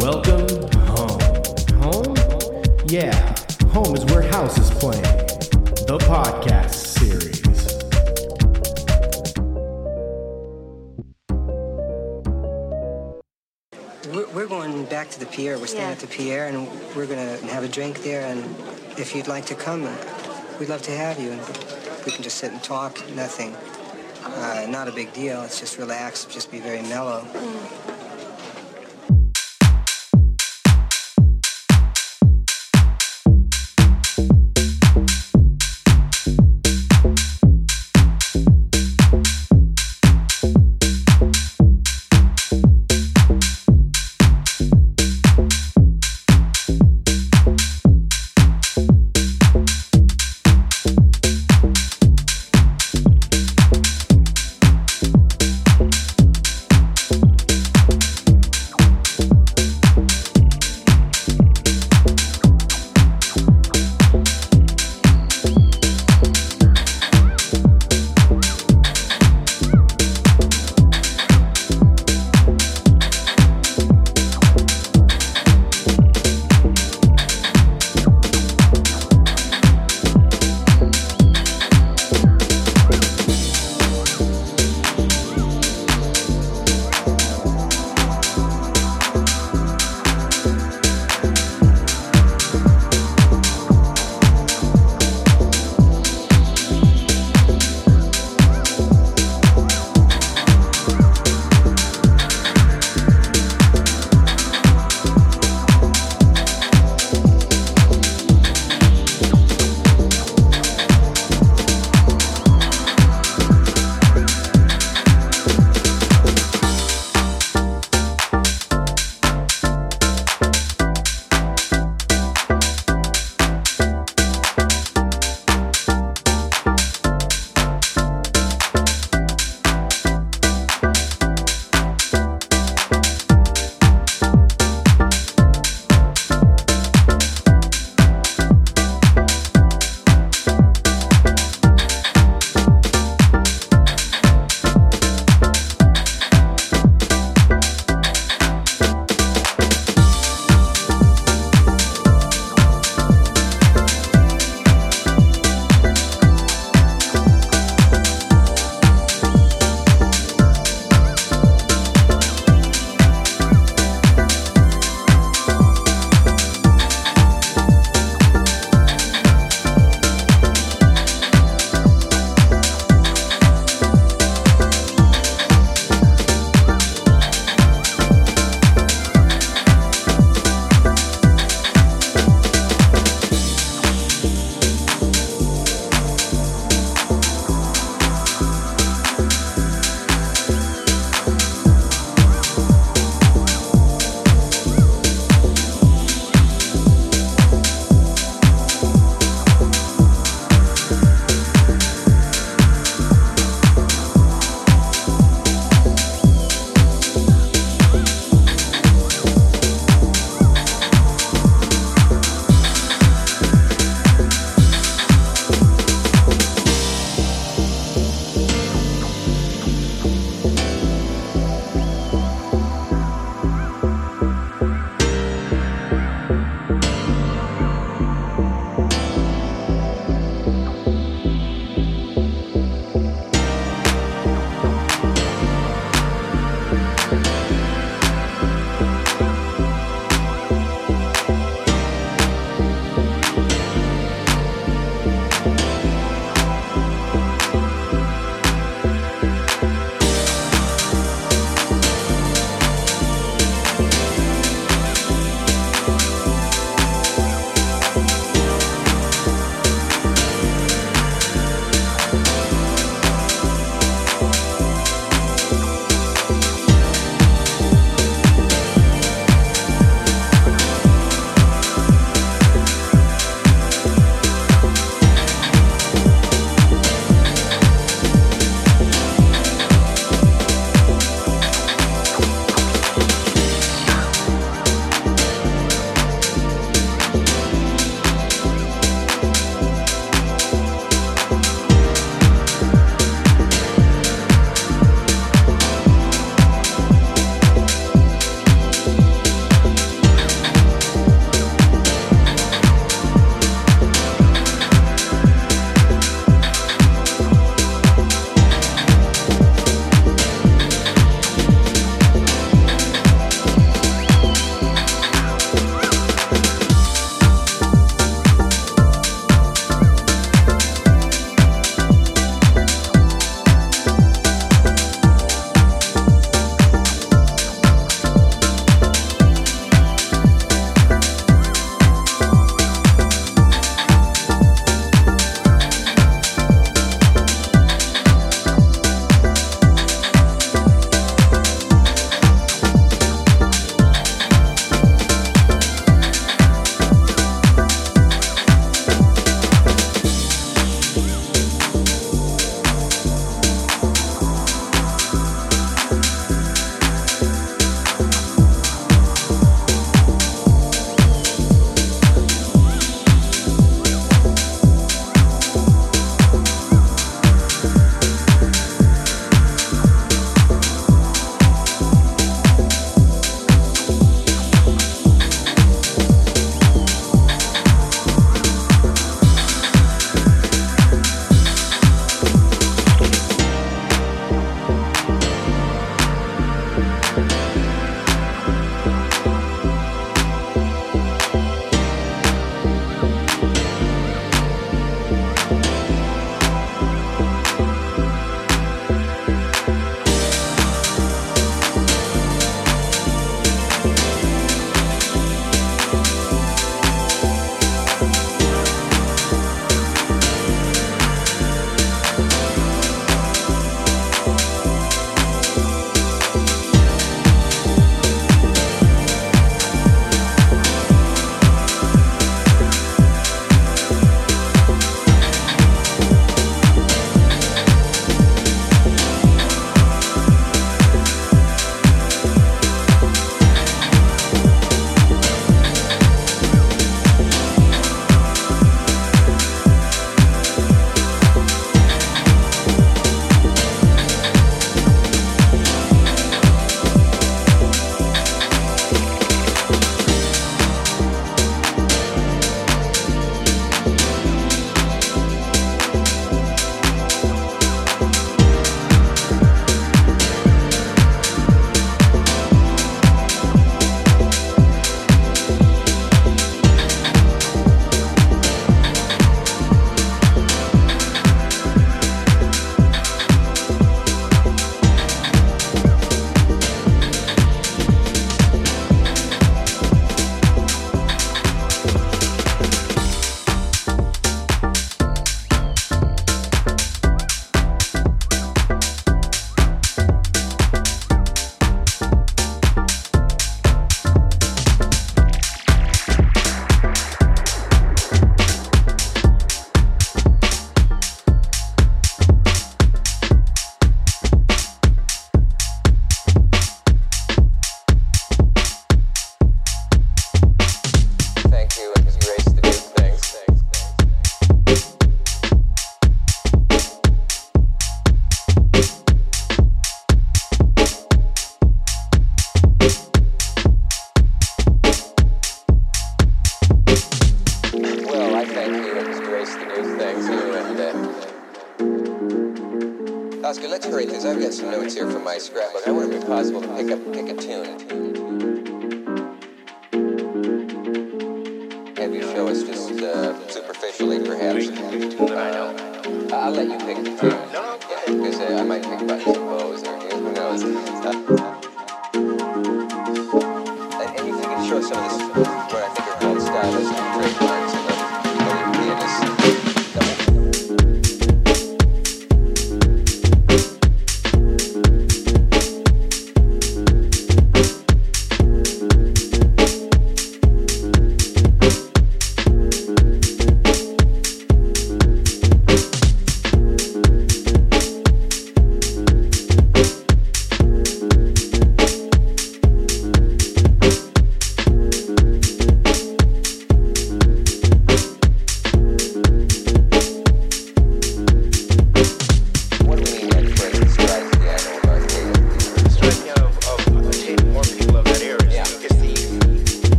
Welcome home. Home? Yeah, home is where House is playing. The podcast series. We're, going back to the pier. We're staying Yeah. at the pier, and we're going to have a drink there. And if you'd like to come, uh, we'd love to have you. And we can just sit and talk. Nothing. Uh, not a big deal. It's just relax. Just be very mellow. Mm.